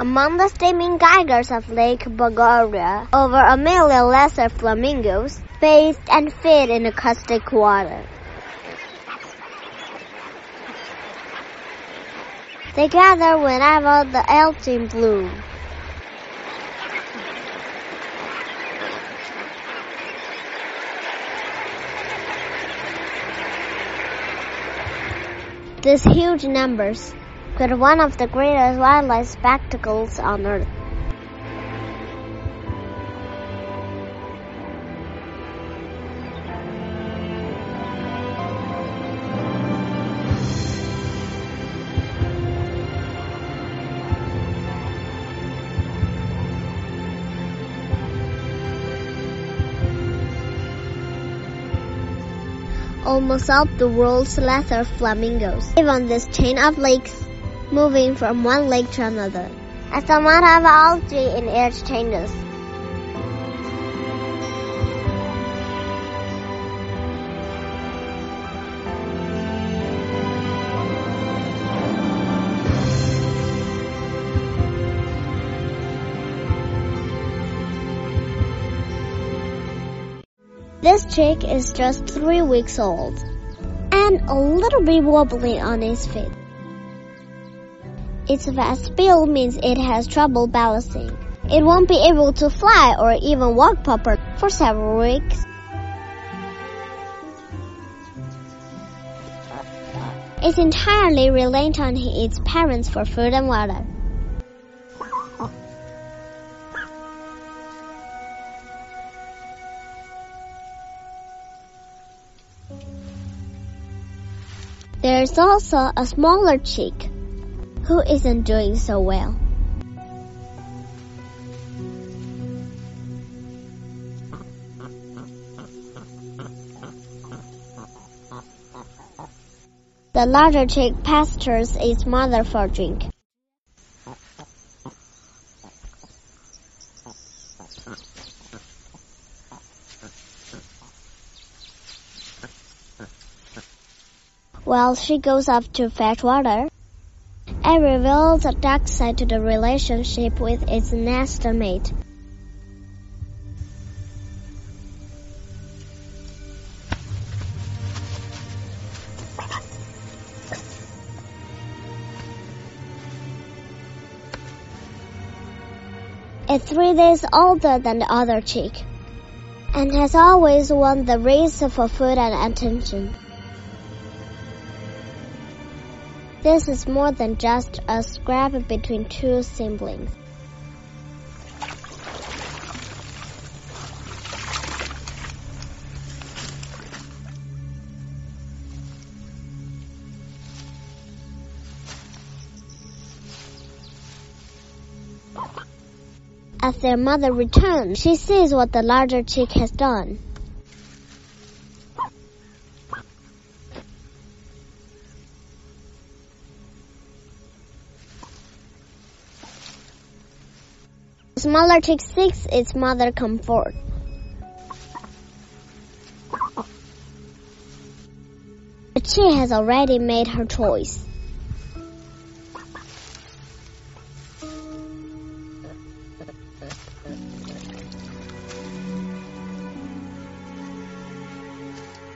Among the steaming geysers of Lake Bogoria, over a million lesser flamingos bathed and fed in the caustic water. They gather whenever the autumn bloom. These huge numbers create one of the greatest wildlife spectacles on earth. almost all the world's lesser flamingos live on this chain of lakes, moving from one lake to another. As the have all three in it changes. This chick is just three weeks old and a little bit wobbly on his feet. Its vast bill means it has trouble balancing. It won't be able to fly or even walk proper for several weeks. It's entirely reliant on its parents for food and water. There's also a smaller chick who isn't doing so well. The larger chick pesters its mother for drink. While she goes up to fetch water, it reveals a dark side to the relationship with its nest mate. It's three days older than the other chick, and has always won the race for food and attention. This is more than just a scrap between two siblings. As their mother returns, she sees what the larger chick has done. Smaller chick seeks its mother comfort. But she has already made her choice.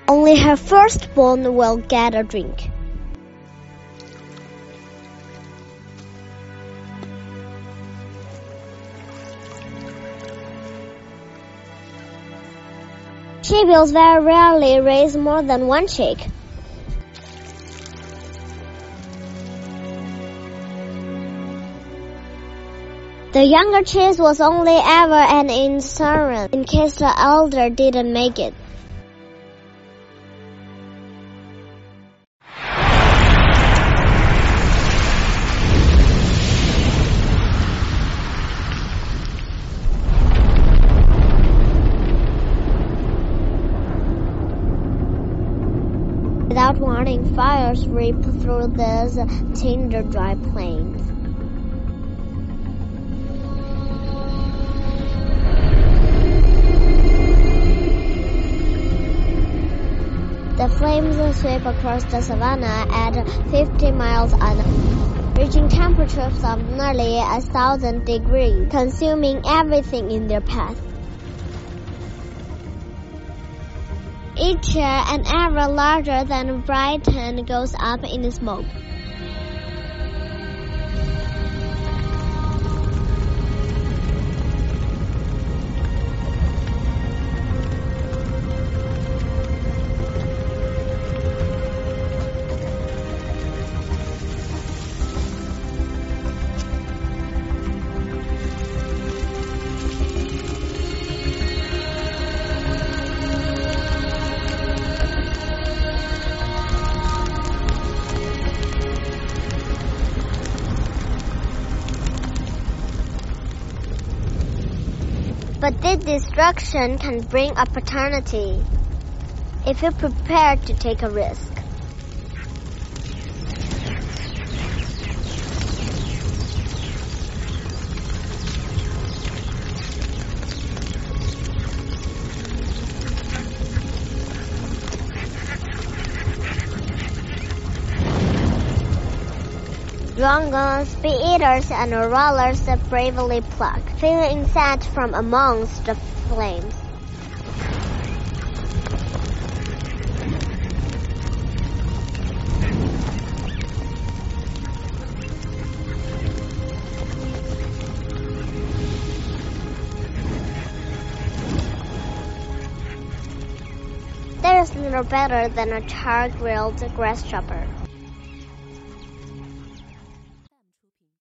Only her firstborn will get a drink. Shoebills very rarely raise more than one chick. The younger chick was only ever an insurance in case the elder didn't make it. Warning, fires rip through these tinder dry plains. The flames sweep across the savannah at 50 miles an hour. reaching temperatures of nearly a thousand degrees, consuming everything in their path. Each year, an area larger than Britain goes up in smoke. Destruction can bring opportunity if you're prepared to take a risk. Drongos, bee-eaters, and rollers bravely pluck, feeling insect from amongst the flames. There is little better than a char grilled grasshopper.